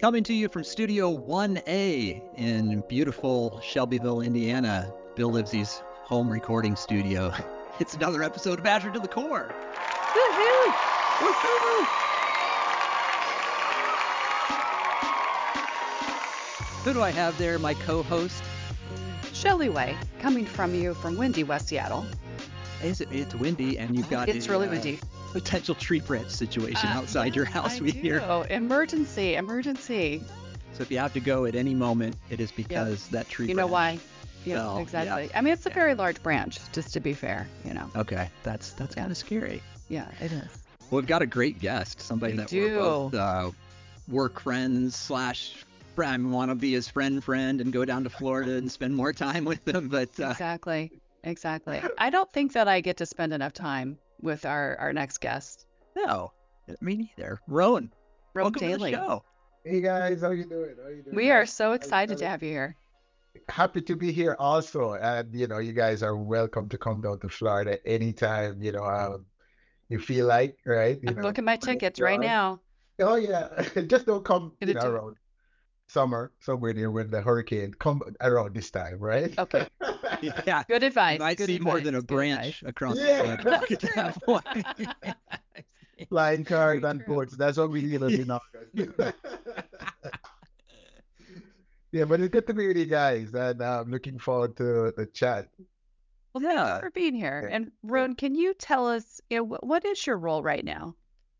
Coming to you from Studio 1A in beautiful Shelbyville, Indiana, Bill Livesey's home recording studio. It's another episode of Azure to the Core. Woohoo! Woohoo! Who do I have there? My co-host. Shelley Way, coming from you from windy West Seattle. Is it? It's windy, and you've got. It's a, really uh, windy. Potential tree branch situation Uh, outside your house. I we do. hear. Emergency, emergency. So if you have to go at any moment, it is because that tree. You know why? Yeah, fell. exactly. Yeah. I mean, it's a very large branch, just to be fair, you know. Okay, that's that's Yeah. kind of scary. Yeah, it is. Well, we've got a great guest, somebody We that do. we're both uh, work friends slash I want to be his friend friend and go down to Florida and spend more time with him. But uh, Exactly. Exactly. I don't think that I get to spend enough time with our, our next guest, no, me neither. Roan, Rob welcome Daley. to the show. Hey guys, how you doing? How are you doing? We are so excited to have you here. Happy to be here also, and you know, you guys are welcome to come down to Florida anytime. You know, um, you feel like, right? You I'm know, booking my tickets right now. Oh yeah, just don't come Gonna you know, do around summer somewhere near when the hurricane come around this time, right? Okay. Yeah, Good advice. you might good see more than a advice, good branch across Yeah. the road at that point. Flying cars and True. boats. That's what we need in August. yeah, but it's good to be with you guys, and I'm looking forward to the chat. Well, thank Yeah. you for being here. Yeah. And Roan, can you tell us, you know, what is your role right now?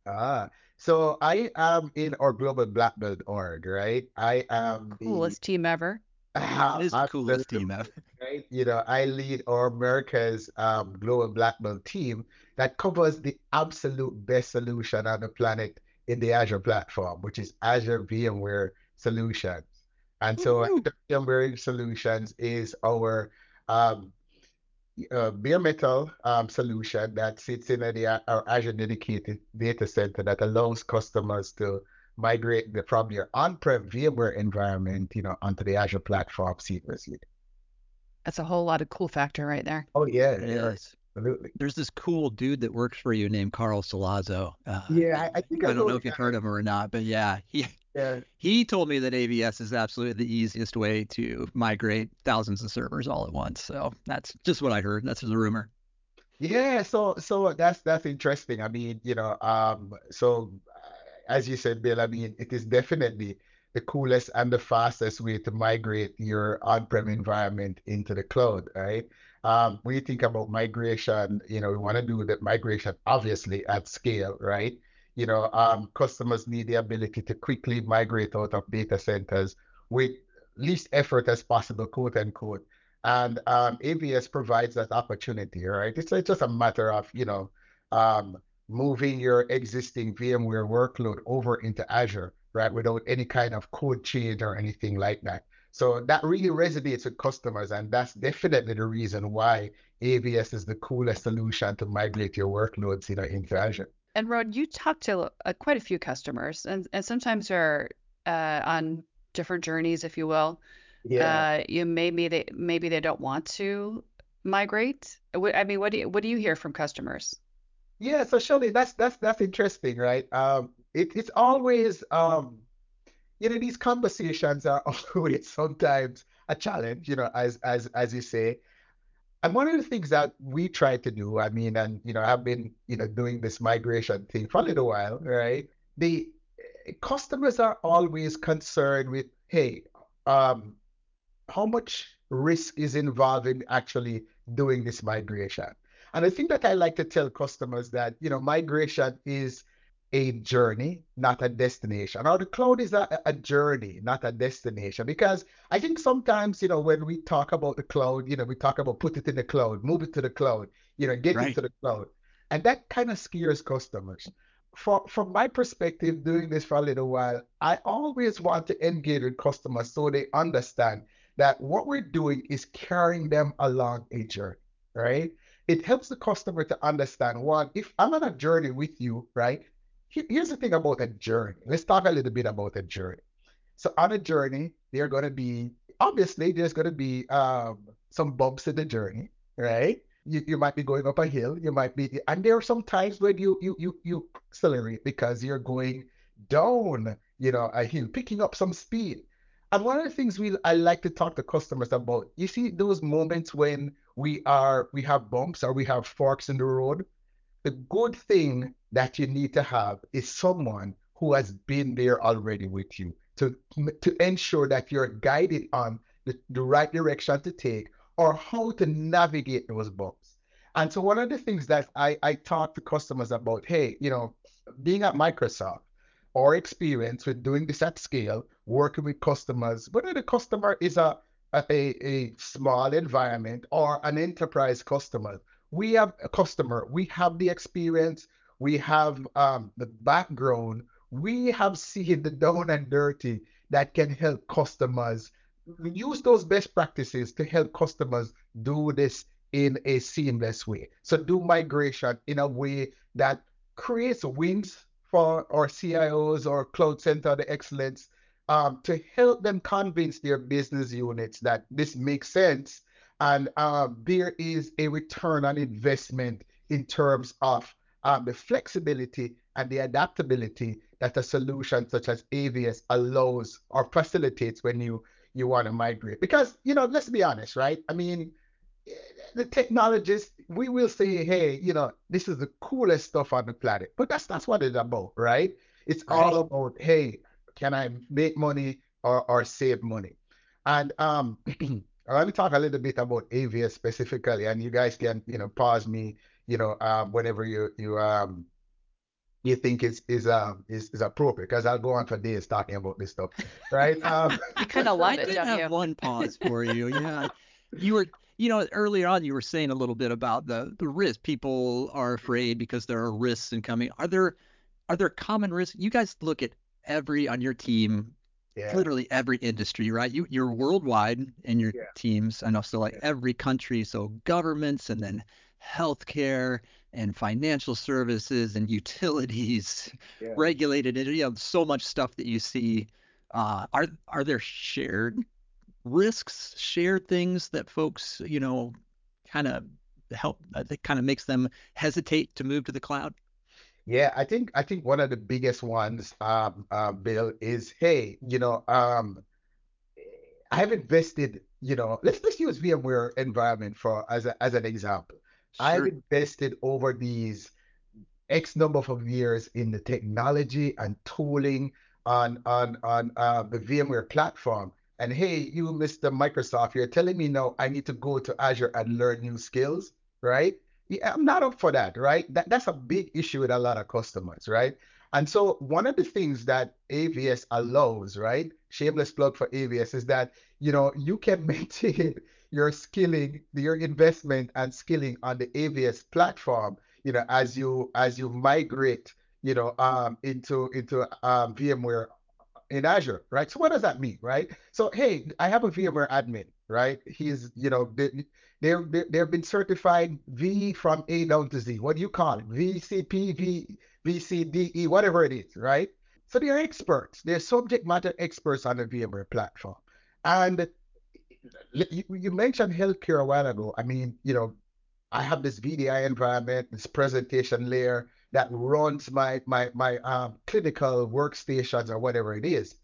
Ah, so I am in our global black belt org, right? I am the Coolest team ever. Ah, It is the coolest team ever. right? You know, I lead our America's um, global black belt team that covers the absolute best solution on the planet in the Azure platform, which is Azure VMware Solutions. And so. Azure VMware Solutions is our um, uh, bare metal um, solution that sits in the, our Azure dedicated data center that allows customers to migrate the, from your on-prem VMware environment, you know, onto the Azure platform seamlessly. That's a whole lot of cool factor right there. Oh yeah, It yeah, is. absolutely. There's this cool dude that works for you named Carl Salazzo. Uh, Yeah, I, I think I don't know know if you've heard of him or not, but yeah, he Yeah, he told me that AVS is absolutely the easiest way to migrate thousands of servers all at once. So that's just what I heard. That's the rumor. yeah. So, so that's that's interesting. I mean, you know, um, so as you said, Bill, I mean, it is definitely the coolest and the fastest way to migrate your on-prem environment into the cloud, right? Um, when you think about migration, you know, we want to do the migration obviously at scale, right? You know, um, customers need the ability to quickly migrate out of data centers with least effort as possible, quote unquote. And um, AVS provides that opportunity, right? It's, it's just a matter of, you know, um, moving your existing VMware workload over into Azure, right, without any kind of code change or anything like that. So that really resonates with customers, and that's definitely the reason why AVS is the coolest solution to migrate your workloads, you know, into Azure. And Rod, you talk to uh, quite a few customers, and, and sometimes they're uh, on different journeys, if you will. Uh, you maybe they maybe they don't want to migrate. I mean, what do you what do you hear from customers? Yeah, so Shirley, that's that's that's interesting, right? Um, it, it's always um, you know, these conversations are always sometimes a challenge, you know, as as as you say. And one of the things that we try to do, I mean, and you know, I've been, you know, doing this migration thing for a little while, right? The eh, customers are always concerned with, hey, um, how much risk is involved in actually doing this migration? And I think that I like to tell customers that, you know, migration is a journey, not a destination. Or the cloud is a, a journey, not a destination. Because I think sometimes, you know, when we talk about the cloud, you know, we talk about put it in the cloud, move it to the cloud, you know, get Right. into the cloud. And that kind of scares customers. For, from my perspective, doing this for a little while, I always want to engage with customers so they understand that what we're doing is carrying them along a journey, right? It helps the customer to understand one, if I'm on a journey with you, right? Here's the thing about a journey. Let's talk a little bit about a journey. So on a journey, there are going to be obviously there's going to be um, some bumps in the journey, right? You, you might be going up a hill, you might be, and there are some times when you you you you accelerate because you're going down you know, a hill, picking up some speed. And one of the things we I like to talk to customers about, you see those moments when we are we have bumps or we have forks in the road. The good thing that you need to have is someone who has been there already with you to to ensure that you're guided on the, the right direction to take or how to navigate those bumps. And so one of the things that I, I talk to customers about, hey, you know, being at Microsoft, our experience with doing this at scale, working with customers, whether the customer is a, a, a small environment or an enterprise customer, we have a customer, we have the experience, we have um, the background, we have seen the down and dirty that can help customers use those best practices to help customers do this in a seamless way. So do migration in a way that creates wins for our CIOs or cloud center of excellence um, to help them convince their business units that this makes sense and uh, there is a return on investment in terms of um, the flexibility and the adaptability that a solution such as AVS allows or facilitates when you you want to migrate. Because you know, let's be honest, right? I mean, the technologists, we will say, hey, you know, this is the coolest stuff on the planet. But that's that's what it's about, right? It's right. all about, hey, can I make money or, or save money? And um, let me talk a little bit about AVS specifically, and you guys can, you know, pause me, you know, um, whenever you you um you think is is um is, is appropriate because I'll go on for days talking about this stuff, right? Um, you kind of love I it. did have you? one pause for you. Yeah, you were you know, earlier on you were saying a little bit about the the risk. People are afraid because there are risks in coming. Are there are there common risks? You guys look at every on your team, yeah. literally every industry, right? You you're worldwide in your yeah. teams. I know so like yeah. every country, so governments and then healthcare and financial services and utilities, regulated. You know, so much stuff that you see. Uh, are are there shared risks, shared things that folks, you know, kind of help uh, that kind of makes them hesitate to move to the cloud? Yeah, I think I think one of the biggest ones, um, uh, Bill, is hey, you know, um, I have invested, you know, let's let's use VMware environment for as a, as an example. Sure. I've invested over these X number of years in the technology and tooling on on on uh, the VMware platform and hey, you, Mr. Microsoft, you're telling me now I need to go to Azure and learn new skills, right? Yeah, I'm not up for that, right? That, that's a big issue with a lot of customers, right? And so one of the things that AVS allows, right? Shameless plug for AVS is that, you know, you can maintain your skilling, your investment and skilling on the AVS platform, you know, as you as you migrate, you know, um, into into um, VMware in Azure, right? So what does that mean, right? So hey, I have a VMware admin, right? He's, you know, they, they're, they've been certified V from A down to Z. What do you call it? VCP, V, VCDE, whatever it is, right? So they're experts. They're subject matter experts on the VMware platform. And you mentioned healthcare a while ago. I mean, you know, I have this VDI environment, this presentation layer that runs my my my um, clinical workstations or whatever it is.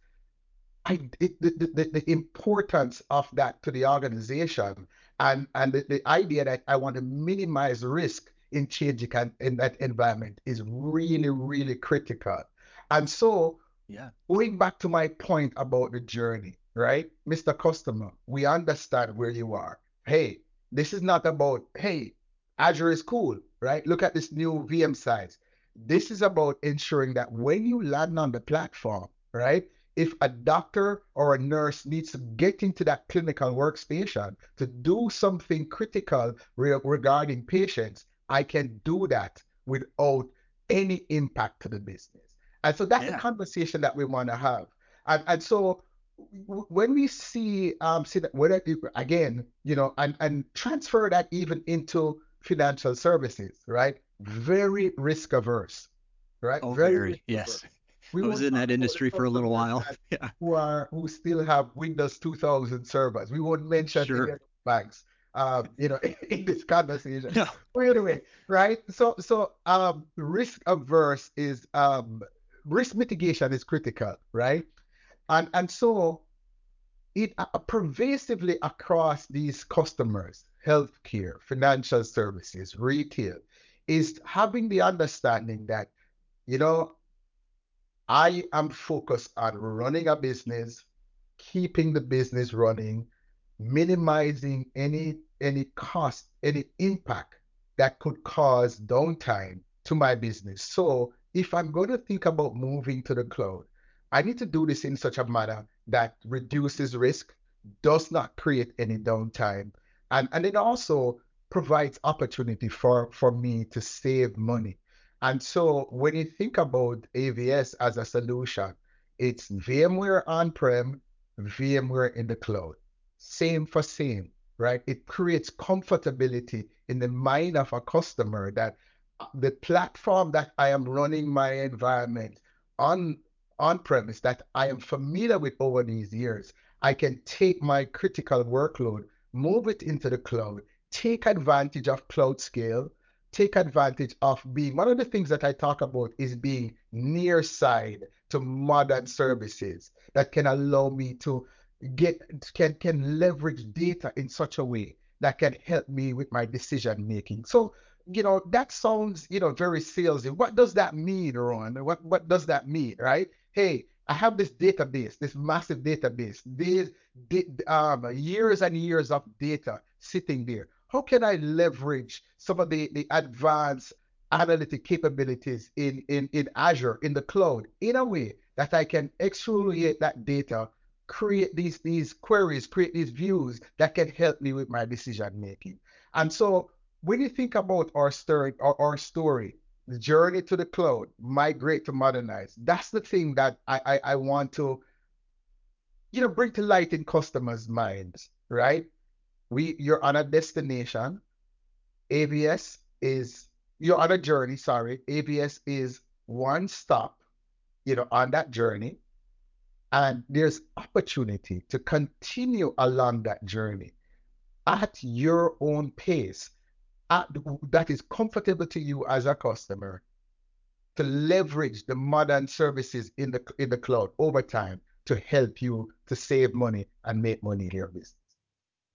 I it, the, the, the importance of that to the organization and and the, the idea that I want to minimize risk in changing in that environment is really really critical. And so, yeah, going back to my point about the journey, right, Mr. Customer, we understand where you are. Hey, this is not about hey, Azure is cool, right? Look at this new VM size. This is about ensuring that when you land on the platform, right? If a doctor or a nurse needs to get into that clinical workstation to do something critical re- regarding patients, I can do that without any impact to the business. And so that's yeah. the conversation that we want to have. And, and so when we see um see that whether again you know and and transfer that even into financial services right very risk averse right oh, very, very yes we I was in that industry for a little while yeah. who are who still have windows 2000 servers we won't mention sure. banks um, you know, in this conversation. No. But anyway, right? So, so um, risk averse is um, risk mitigation is critical, right? And and so it uh, pervasively across these customers, healthcare, financial services, retail, is having the understanding that, you know, I am focused on running a business, keeping the business running, minimizing any any cost, any impact that could cause downtime to my business. So if I'm going to think about moving to the cloud, I need to do this in such a manner that reduces risk, does not create any downtime, and, and it also provides opportunity for, for me to save money. And so when you think about AVS as a solution, it's VMware on-prem, VMware in the cloud. Same for same, right? It creates comfortability in the mind of a customer that uh, the platform that I am running my environment on on premise that I am familiar with over these years, I can take my critical workload, move it into the cloud, take advantage of cloud scale, take advantage of being one of the things that I talk about is being near side to modern services that can allow me to get can can leverage data in such a way that can help me with my decision making. So you know that sounds you know very salesy. What does that mean, Ron? What what does that mean, right? hey, I have this database, this massive database, these um, years and years of data sitting there. How can I leverage some of the, the advanced analytic capabilities in, in, in Azure, in the cloud, in a way that I can exfoliate that data, create these, these queries, create these views that can help me with my decision making. And so when you think about our story, our, our story, the journey to the cloud, migrate to modernize. That's the thing that I, I, I want to, you know, bring to light in customers' minds, right? We you're on a destination. AVS is you're on a journey, sorry. AVS is one stop, you know, on that journey. And there's opportunity to continue along that journey at your own pace at, that is comfortable to you as a customer to leverage the modern services in the in the cloud over time to help you to save money and make money in your business.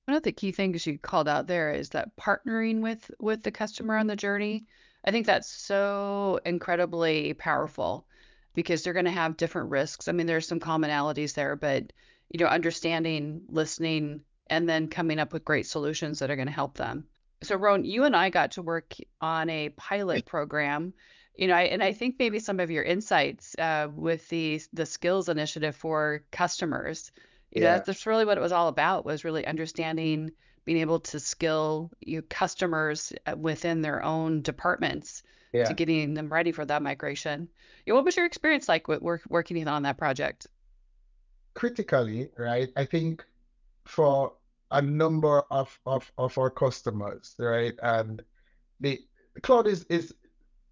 One of the key things you called out there is that partnering with with the customer on the journey. I think that's so incredibly powerful because they're going to have different risks. I mean, there's some commonalities there, but you know, understanding, listening, and then coming up with great solutions that are going to help them so Ron, you and I got to work on a pilot program, you know, I, and I think maybe some of your insights uh, with the the skills initiative for customers, you yeah. know, that's really what it was all about was really understanding, being able to skill your customers uh, within their own departments yeah. to getting them ready for that migration. Know, what was your experience like with work, working on that project? Critically, right? I think for a number of, of, of our customers, right? And the, the cloud is, is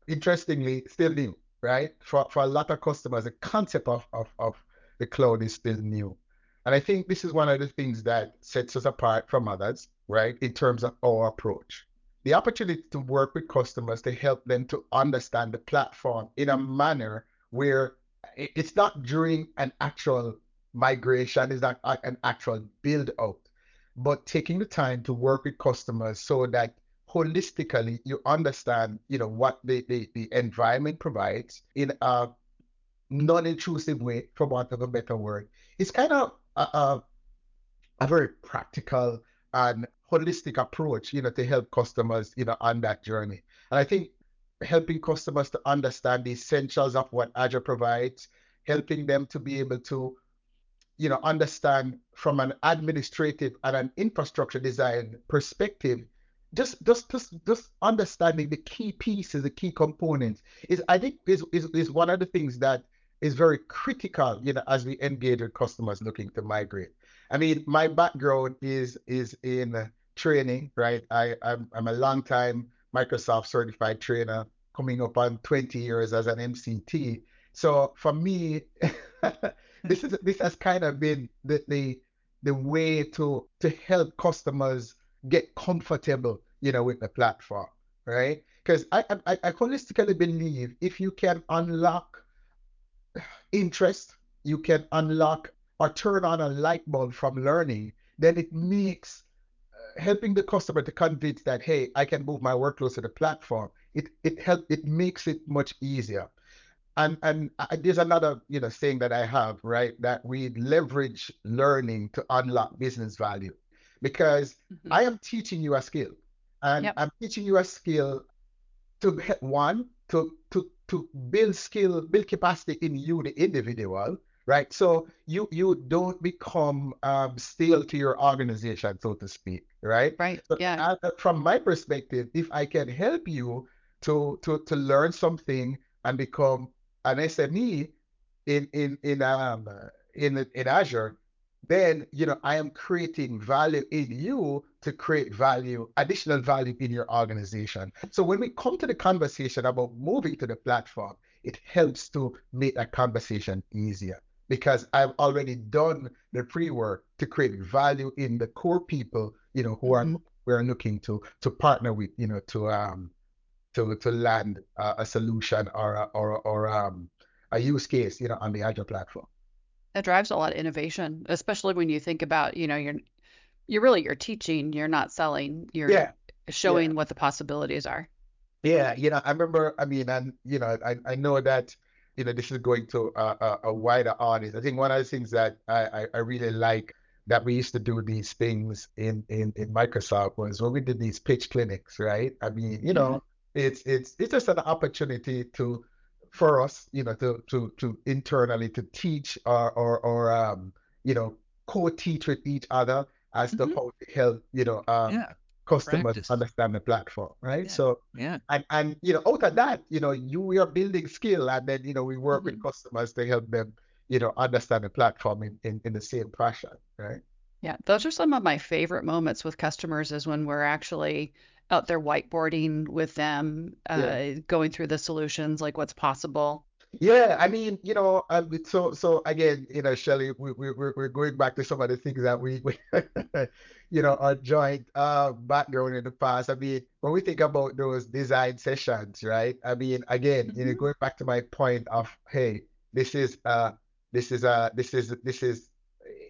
interestingly still new, right? For, for a lot of customers, the concept of, of, of the cloud is still new. And I think this is one of the things that sets us apart from others, right? In terms of our approach. The opportunity to work with customers to help them to understand the platform in a manner where it's not during an actual migration, it's not uh, an actual build out but taking the time to work with customers so that holistically you understand you know what the, the, the environment provides in a non-intrusive way for want of a better word it's kind of a, a very practical and holistic approach you know to help customers you know on that journey. And i think helping customers to understand the essentials of what azure provides helping them to be able to you know, understand from an administrative and an infrastructure design perspective, just just just just understanding the key pieces, the key components is I think is, is is one of the things that is very critical, you know, as we engage with customers looking to migrate. I mean, my background is is in training, right? I I'm, I'm a long time Microsoft certified trainer, coming up on 20 years as an MCT. So for me, this is this has kind of been the the, the way to to help customers get comfortable, you know, with the platform, right? Because I, I I holistically believe if you can unlock interest, you can unlock or turn on a light bulb from learning, then it makes uh, helping the customer to convince that hey, I can move my workloads to the platform. It it help it makes it much easier. And and I, there's another you know saying that I have right that we leverage learning to unlock business value because mm-hmm. I am teaching you a skill and yep. I'm teaching you a skill to one to to to build skill, build capacity in you, the individual, right? So you you don't become um, stale to your organization, so to speak, right? Right. So yeah. Uh, from my perspective, if I can help you to to to learn something and become an SME in in in um in in Azure, then you know I am creating value in you to create value, additional value in your organization. So when we come to the conversation about moving to the platform, it helps to make that conversation easier because I've already done the pre-work to create value in the core people, you know, who mm-hmm. are we're looking to to partner with, you know, to um to to land uh, a solution or a, or or um a use case, you know, on the Azure platform. That drives a lot of innovation, especially when you think about, you know, you're you're really you're teaching, you're not selling, you're yeah. showing yeah. what the possibilities are. Yeah, you know, I remember, I mean, and you know, I, I know that, you know, this is going to a, a, a wider audience. I think one of the things that I, I, I, really like that we used to do these things in, in, in Microsoft was when we did these pitch clinics, right? I mean, you know, mm-hmm. it's it's it's just an opportunity to for us, you know, to to to internally to teach or or, or um, you know, co-teach with each other as mm-hmm. to how to help, you know, um, yeah. customers Practice. understand the platform, right? Yeah. So yeah, and and you know, out of that, you know, you we are building skill, and then you know, we work mm-hmm. with customers to help them, you know, understand the platform in, in in the same fashion, right? Yeah, those are some of my favorite moments with customers is when we're actually out there whiteboarding with them, uh, yeah. going through the solutions, like what's possible. Yeah, I mean, you know, um, so so again, you know, Shelley, we, we we're we're going back to some of the things that we, we you know, our joint uh, background in the past. I mean, when we think about those design sessions, right? I mean, again, mm-hmm. you know, mm-hmm. going back to my point of, hey, this is uh, this is uh, this is this is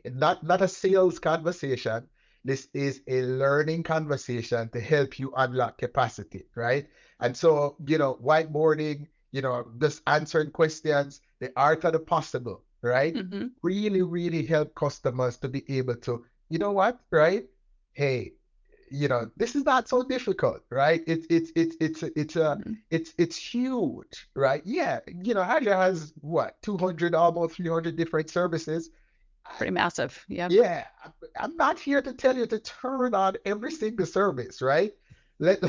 not not a sales conversation. This is a learning conversation to help you unlock capacity, right? And so, you know, whiteboarding, you know, just answering questions, the art of the possible, right? Mm-hmm. Really, really help customers to be able to, you know what, right? Hey, you know, this is not so difficult, right? It's it's it's it's it's a mm-hmm. it's it's huge, right? Yeah, you know, Azure has what 200 almost 300 different services pretty massive. Yeah. Yeah. I'm not here to tell you to turn on every single service, right? Let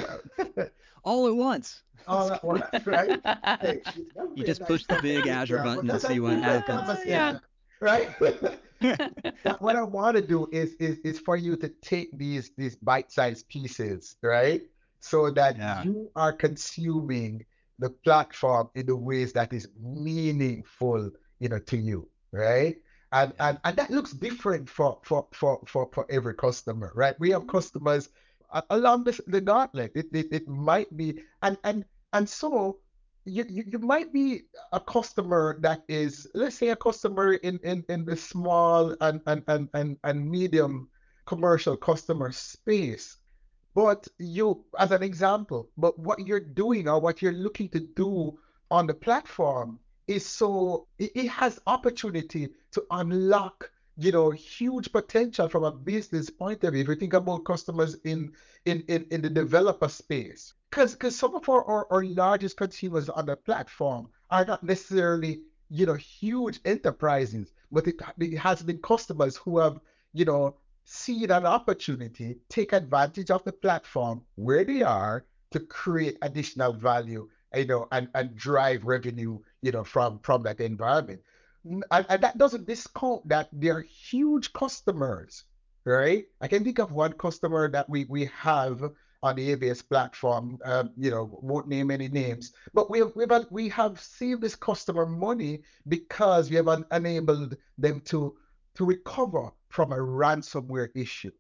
all at once. All at once, right? Hey, you just push the big Azure button and see what happens. Yeah. Right. what I want to do is, is is for you to take these these bite-sized pieces, right? So that yeah. you are consuming the platform in the ways that is meaningful, you know, to you, right? And and, and that looks different for for for for, for every customer right? We have mm-hmm. customers along this, the gauntlet. It, it, it might be and and and so you, you, you might be a customer that is let's say a customer in in, in the small and, and and and and medium commercial customer space. But you as an example but what you're doing or what you're looking to do on the platform is so it, has opportunity to unlock you know huge potential from a business point of view if you think about customers in in in, in the developer space. Because because some of our, our, our largest consumers on the platform are not necessarily you know huge enterprises but it, it has been customers who have you know seen an opportunity take advantage of the platform where they are to create additional value you know and and drive revenue you know, from from that environment. And, and that doesn't discount that they're huge customers, right? I can think of one customer that we we have on the AVS platform. Um, you know, won't name any names, but we have, we have we have saved this customer money because we have un- enabled them to to recover from a ransomware issue,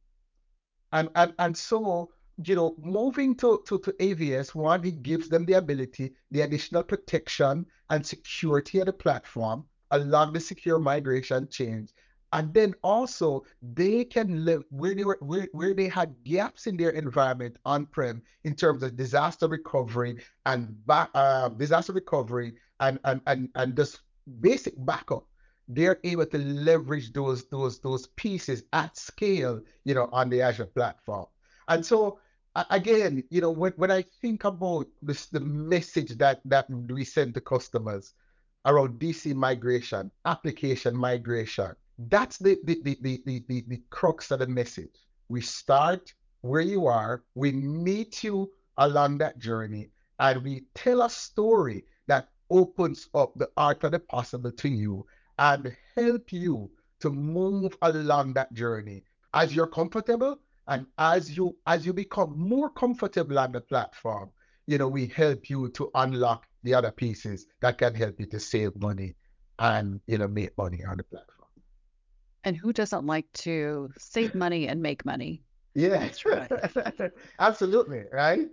and and and so you know, moving to, to, to AVS, one, it gives them the ability, the additional protection and security of the platform, along the secure migration chains. And then also they can live where they were where, where they had gaps in their environment on-prem in terms of disaster recovery and back, uh, disaster recovery and and and and just basic backup. They're able to leverage those those those pieces at scale, you know, on the Azure platform. And so again, you know, when, when I think about this, the message that that we send to customers around DC migration, application migration, that's the the, the, the, the, the, the crux of the message. We start where you are, we meet you along that journey, and we tell a story that opens up the art of the possible to you and help you to move along that journey. As you're comfortable, and as you as you become more comfortable on the platform, you know, we help you to unlock the other pieces that can help you to save money and you know make money on the platform. And who doesn't like to save money and make money? Yeah, that's right. Absolutely, right?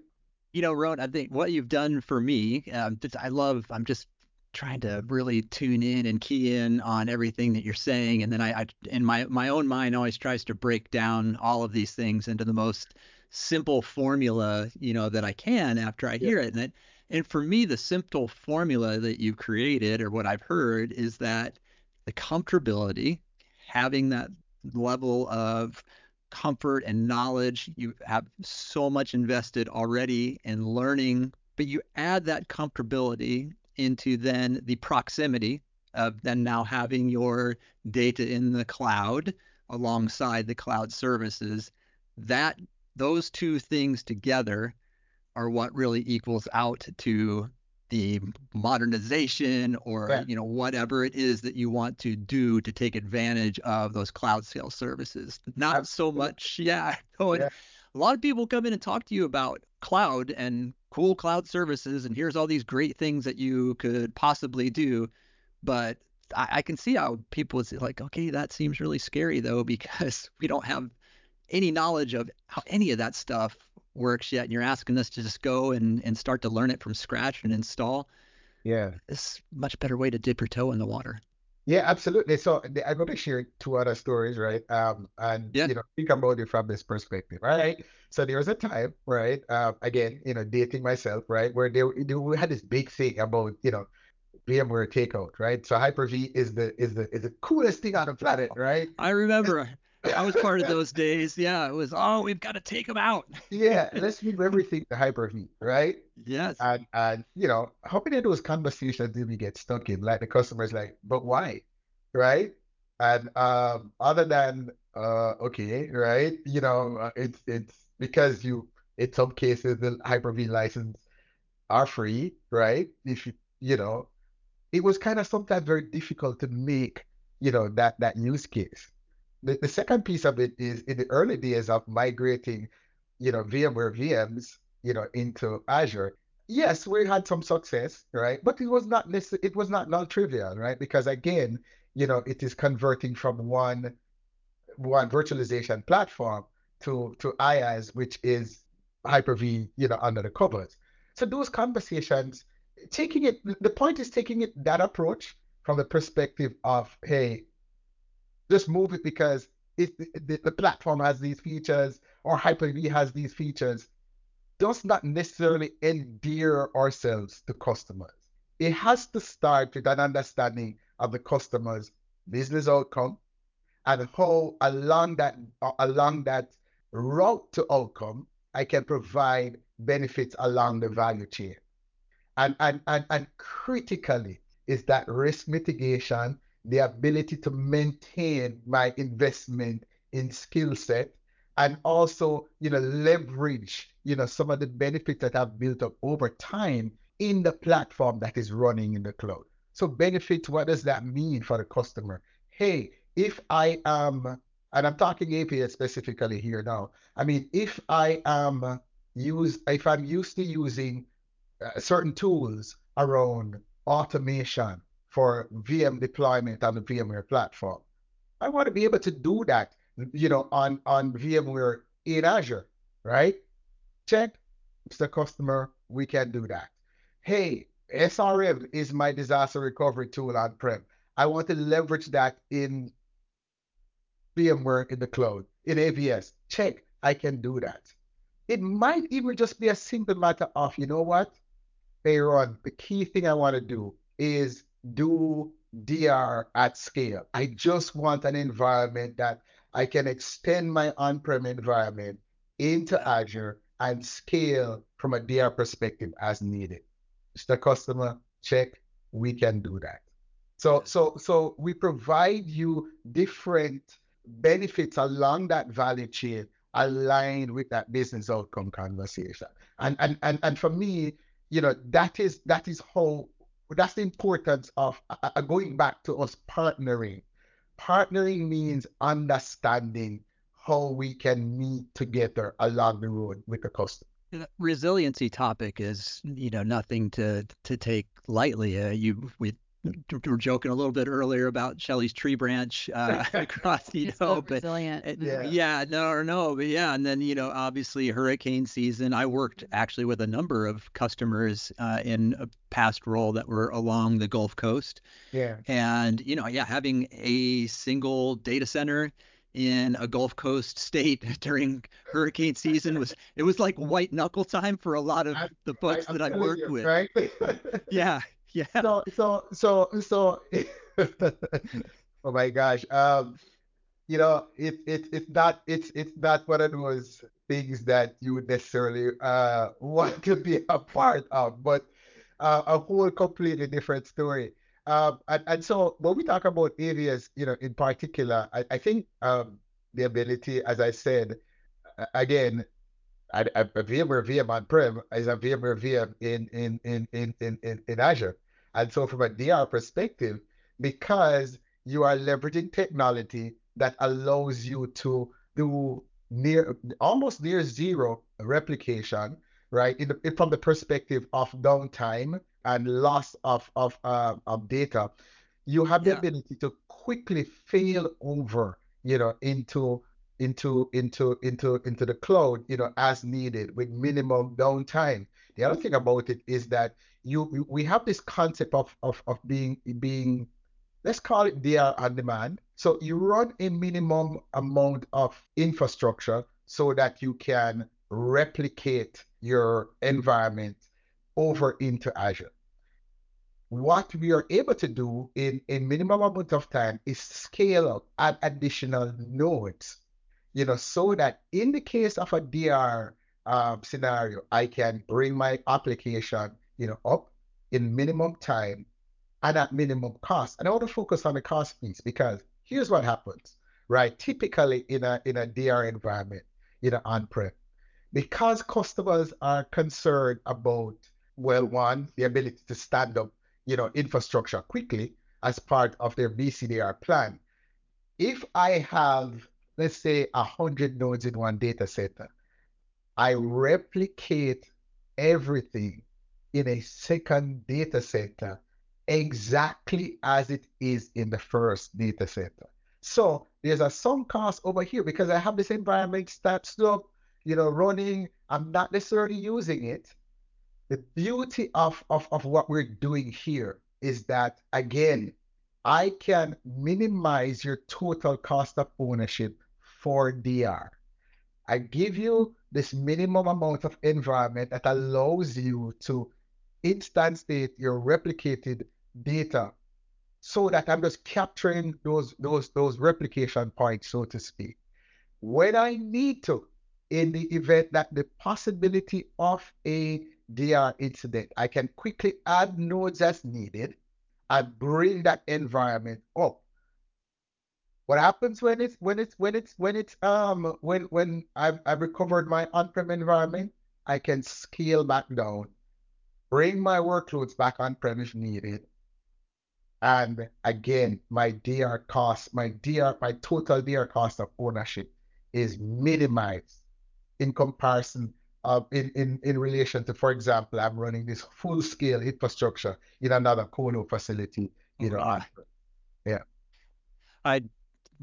You know, Ron, I think what you've done for me, um, I love. I'm just trying to really tune in and key in on everything that you're saying and then I, I in my my own mind always tries to break down all of these things into the most simple formula you know that I can after I hear it and it, and for me the simple formula that you've created or what I've heard is that the comfortability having that level of comfort and knowledge you have so much invested already in learning but you add that comfortability into then the proximity of then now having your data in the cloud alongside the cloud services that those two things together are what really equals out to the modernization or yeah. you know whatever it is that you want to do to take advantage of those cloud scale services not Absolutely. so much yeah, yeah a lot of people come in and talk to you about cloud and cool cloud services and here's all these great things that you could possibly do. But I, I can see how people would say like okay that seems really scary though because we don't have any knowledge of how any of that stuff works yet and you're asking us to just go and, and start to learn it from scratch and install. Yeah. It's a much better way to dip your toe in the water yeah, absolutely. So I'm going to share two other stories, right? Um, and yeah. you know, think about it from this perspective, right? So there was a time, right? Um, again, you know, dating myself, right, where they, they we had this big thing about, you know, VMware takeout, right? So Hyper-V is the is the is the coolest thing on the planet, right? I remember. I was part of those days. Yeah, it was. Oh, we've got to take them out. yeah, let's move everything to Hyper-V, right? Yes. And and you know, how many of those conversations did we get stuck in? Like the customer's like, but why, right? And um, other than uh, okay, right? You know, uh, it's it's because you in some cases the Hyper-V license are free, right? If you you know, it was kind of sometimes very difficult to make you know that that use case the, the second piece of it is in the early days of migrating, you know, VMware VMs, you know, into Azure. Yes, we had some success, right? But it was not necessarily, it was not non-trivial, right? Because again, you know, it is converting from one one virtualization platform to to IaaS, which is Hyper-V, you know, under the covers. So those conversations, taking it, the point is taking it that approach from the perspective of, hey, just move it because it, the, the platform has these features or Hyper-V has these features does not necessarily endear ourselves to customers. It has to start with an understanding of the customer's business outcome and how along that along that route to outcome I can provide benefits along the value chain. And and and, and critically is that risk mitigation the ability to maintain my investment in skill set and also you know leverage you know some of the benefits that I've built up over time in the platform that is running in the cloud. So benefits, what does that mean for the customer? Hey, if I am, and I'm talking AVS specifically here now. I mean, if I am use, if I'm used to using uh, certain tools around automation, for VM deployment on the VMware platform. I want to be able to do that, you know, on, on VMware in Azure, right? Check, Mr. Customer, we can do that. Hey, SRM is my disaster recovery tool on-prem. I want to leverage that in VMware in the cloud, in AVS. Check, I can do that. It might even just be a simple matter of, you know what, Aaron, the key thing I want to do is do DR at scale. I just want an environment that I can extend my on-prem environment into Azure and scale from a DR perspective as needed. Mr. Customer, check, we can do that. So, so, so we provide you different benefits along that value chain aligned with that business outcome conversation. And and and, and for me, you know, that is that is how that's the importance of uh, uh, going back to us partnering. Partnering means understanding how we can meet together along the road with the customer. The resiliency topic is, you know, nothing to to take lightly. Uh, you we we were joking a little bit earlier about Shelley's tree branch uh, across, you He's know, so but resilient. it- Yeah. yeah, no, or no, but yeah, and then you know, obviously hurricane season. I worked actually with a number of customers uh, in a past role that were along the Gulf Coast, Yeah. and you know, yeah, having a single data center in a Gulf Coast state during hurricane season was it was like white knuckle time for a lot of I- the folks I'm that I've worked you, with. Right? Yeah, yeah. so so so so oh my gosh um you know it, it it's not it's it's not one of those things that you would necessarily uh want to be a part of but uh, a whole completely different story um and, and so when we talk about areas you know in particular i, I think um the ability as i said again a, VMware VM on-prem is a VMware VM in in in in in in, in Azure. And so from a DR perspective, because you are leveraging technology that allows you to do near almost near zero replication, right? In the, from the perspective of downtime and loss of of uh, of data, you have the Yeah. ability to quickly fail over, you know, into into into into into the cloud, you know, as needed with minimum downtime. The other thing about it is that you we- have this concept of of of being being let's call it DR on demand. So you run a minimum amount of infrastructure so that you can replicate your environment over into Azure. What we are able to do in a minimum amount of time is scale up, add additional nodes you know, so that in the case of a DR um, scenario, I can bring my application, you know, up in minimum time and at minimum cost. And I want to focus on the cost piece because here's what happens, right? Typically in a in a DR environment, you know, on-prem, because customers are concerned about, well, one, the ability to stand up, you know, infrastructure quickly as part of their BCDR plan if I have, let's say, a hundred nodes in one data center, I replicate everything in a second data center exactly as it is in the first data center. So there's a some cost over here because I have this environment that's up, you know, running. I'm not necessarily using it. The beauty of, of, of what we're doing here is that, again, I can minimize your total cost of ownership for DR. I give you this minimum amount of environment that allows you to instantiate your replicated data so that I'm just capturing those those those replication points, so to speak. When I need to, in the event that the possibility of a DR incident, I can quickly add nodes as needed and bring that environment up. What happens when it's when it's when it's when it's um when when I've I've recovered my on-prem environment, I can scale back down, bring my workloads back on-prem if needed. And again, my DR cost, my DR, my total DR cost of ownership is minimized in comparison of in, in, in relation to, for example, I'm running this full scale infrastructure in another colo facility, you know. Right. Yeah. I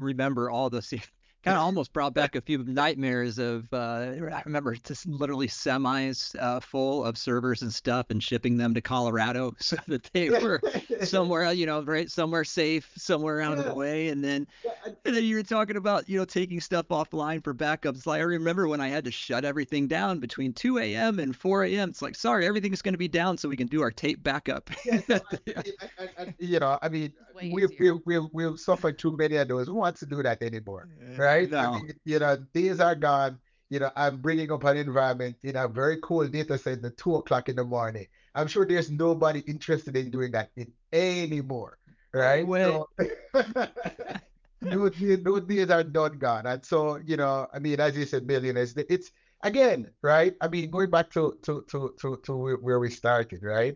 remember all the kind of almost brought back a few nightmares of uh, I remember just literally semis uh, full of servers and stuff and shipping them to Colorado so that they were somewhere you know right somewhere safe somewhere out yeah. of the way. And then and then you were talking about you know taking stuff offline for backups. Like I remember when I had to shut everything down between 2 a.m. and 4 a.m. it's like sorry everything's going to be down so we can do our tape backup. Yeah, I, I, I, you know I mean we we we we've suffered too many of those who wants to do that anymore right right? No. I mean, you know, days are gone. You know, I'm bringing up an environment in a very cool data center, two o'clock in the morning. I'm sure there's nobody interested in doing that anymore, right? Well, so, those, those days are done gone. And so, you know, I mean, as you said, millionaires, it's again, right? I mean, going back to to to to, to where we started, right?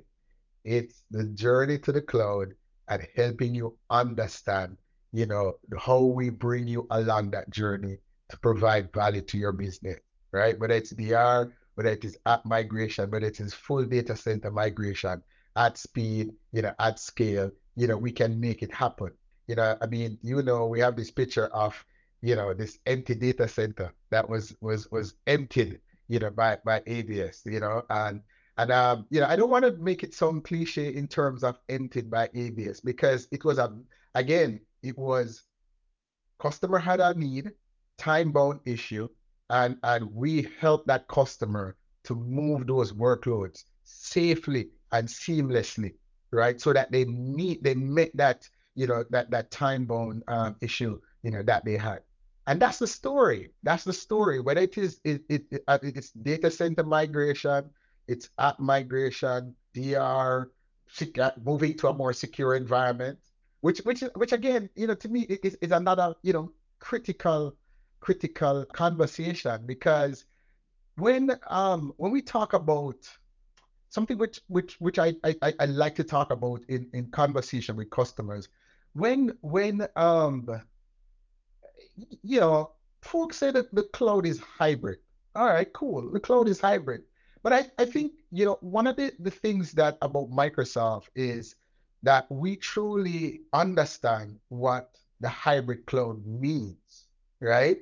It's the journey to the cloud and helping you understand you know, how we bring you along that journey to provide value to your business, right? Whether it's DR, whether it is app migration, whether it is full data center migration at speed, you know, at scale, you know, we can make it happen. You know, I mean, you know, we have this picture of, you know, this empty data center that was was was emptied, you know, by by AVS, you know, and and um, you know, I don't want to make it sound cliche in terms of emptied by AVS because it was a again, it was customer had a need, time bound issue, and, and we helped that customer to move those workloads safely and seamlessly, right? So that they meet, they met that, you know, that, that time bound um, issue, you know, that they had. And that's the story. That's the story. Whether it is it, it, it uh, it's data center migration, it's app migration, DR, moving to a more secure environment, which which which again, you know, to me is, is another you know critical critical conversation because when um when we talk about something which which which I, I I like to talk about in in conversation with customers when when um you know folks say that the cloud is hybrid. All right cool. The cloud is hybrid. But I, I think you know one of the, the things that about microsoft is that we truly understand what the hybrid cloud means, right?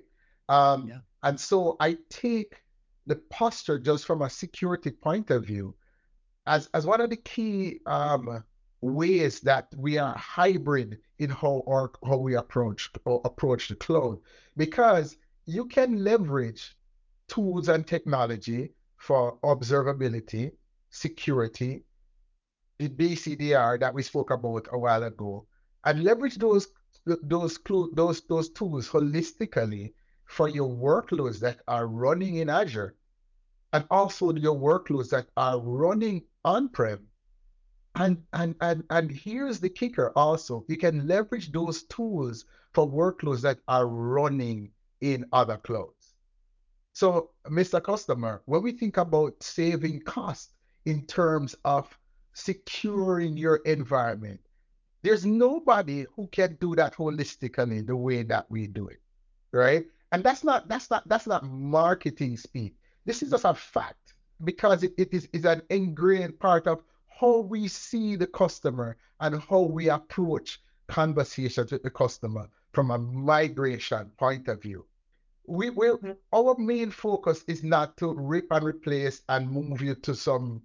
Um, yeah. And so I take the posture just from a security point of view as, as one of the key um, ways that we are hybrid in how or how we approach or approach the cloud, because you can leverage tools and technology for observability, security, the BCDR that we spoke about a while ago, and leverage those those those those tools holistically for your workloads that are running in Azure, and also your workloads that are running on-prem. And and and and here's the kicker also, you can leverage those tools for workloads that are running in other clouds. So, Mr. Customer, when we think about saving cost in terms of securing your environment. There's nobody who can do that holistically the way that we do it, right? And that's not that's not that's not marketing speak. This is just a fact because it, it is, is an ingrained part of how we see the customer and how we approach conversations with the customer from a migration point of view. We will mm-hmm. our main focus is not to rip and replace and move you to some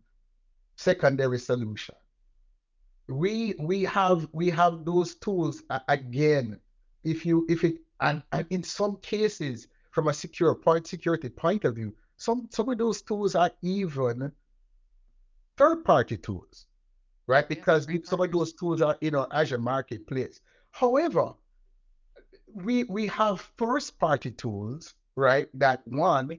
secondary solution. We we have we have those tools again. If you if it and, and in some cases from a secure point security point of view, some some of those tools are even third party tools, right? Because yeah, some of those tools are in our Azure marketplace. However, we we have first party tools, right? That one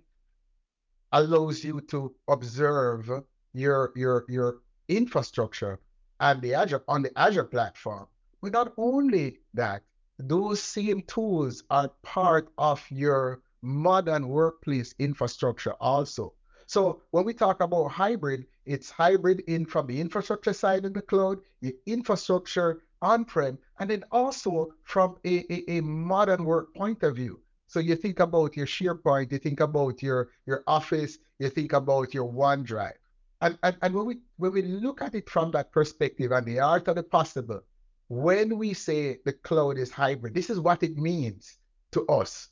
allows you to observe your your your infrastructure and the Azure on the Azure platform. But not only that, those same tools are part of your modern workplace infrastructure also. So when we talk about hybrid, it's hybrid in from the infrastructure side of the cloud, the infrastructure on-prem, and then also from a, a, a modern work point of view. So you think about your SharePoint, you think about your, your Office, you think about your OneDrive. And, and, and when, we, when we look at it from that perspective and the art of the possible, when we say the cloud is hybrid, this is what it means to us.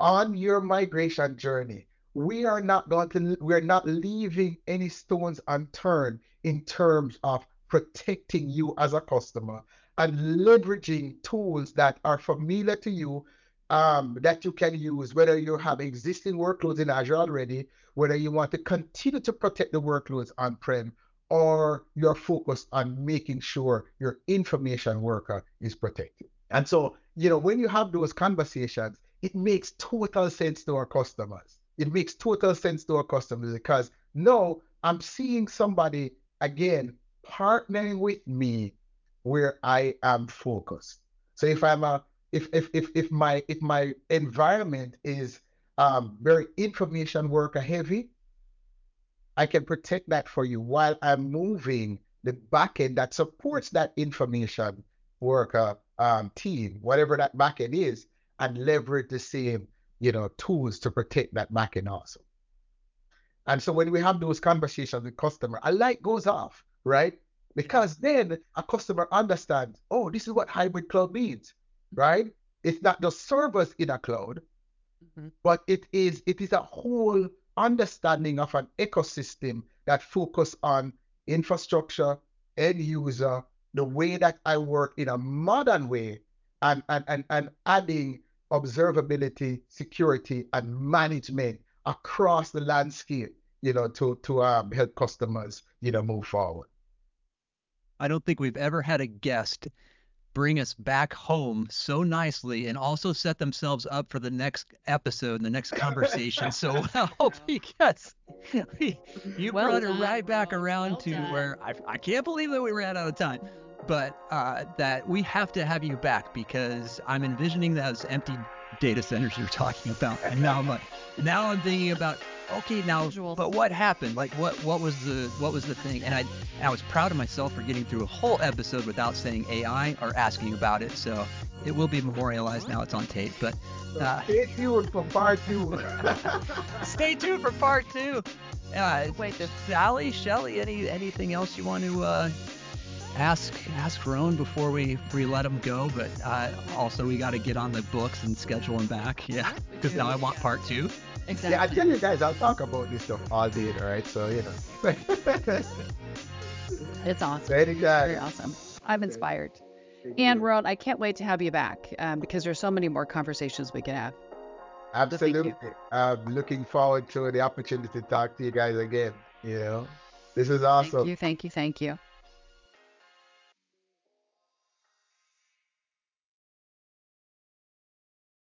on your migration journey, we are not going to, we're not leaving any stones unturned in terms of protecting you as a customer and leveraging tools that are familiar to you um, that you can use, whether you have existing workloads in Azure already, whether you want to continue to protect the workloads on-prem, or you're focused on making sure your information worker is protected. And so, you know, when you have those conversations, it makes total sense to our customers. It makes total sense to our customers because no, I'm seeing somebody again partnering with me where I am focused. So if I'm a if if if if my if my environment is um, very information worker heavy, I can protect that for you while I'm moving the backend that supports that information worker um, team, whatever that backend is, and leverage the same you know tools to protect that backend also. And so when we have those conversations with customer, a light goes off, right? Because then a customer understands, oh, this is what hybrid cloud means right? It's not the servers in a cloud, mm-hmm. but it is it is a whole understanding of an ecosystem that focus on infrastructure, end user, the way that I work in a modern way, and and and, and adding observability, security, and management across the landscape, you know, to to um, help customers, you know, move forward. I don't think we've ever had a guest bring us back home so nicely and also set themselves up for the next episode and the next conversation so well because you well brought done. it right back around well to done. where I, I can't believe that we ran out of time but uh, that we have to have you back because I'm envisioning those empty data centers you're talking about. And now I'm like now I'm thinking about okay now but what happened? Like what what was the what was the thing? And i i was proud of myself for getting through a whole episode without saying ai or asking about it. So it will be memorialized now. It's on tape but uh, stay tuned for part two. Stay tuned for part two. Uh, wait this sally Shelley any anything else you want to uh, ask ask Roan before we we let him go. But uh, also we got to get on the books and schedule him back. Yeah, because now I want part two. Exactly. Yeah, I tell you guys, I'll talk about this stuff all day, all right? So, you know. it's awesome. Very, Very awesome. I'm inspired. And Roan, I can't wait to have you back um, because there's so many more conversations we can have. Absolutely. I'm looking forward to the opportunity to talk to you guys again. You know, this is awesome. Thank you. Thank you. Thank you.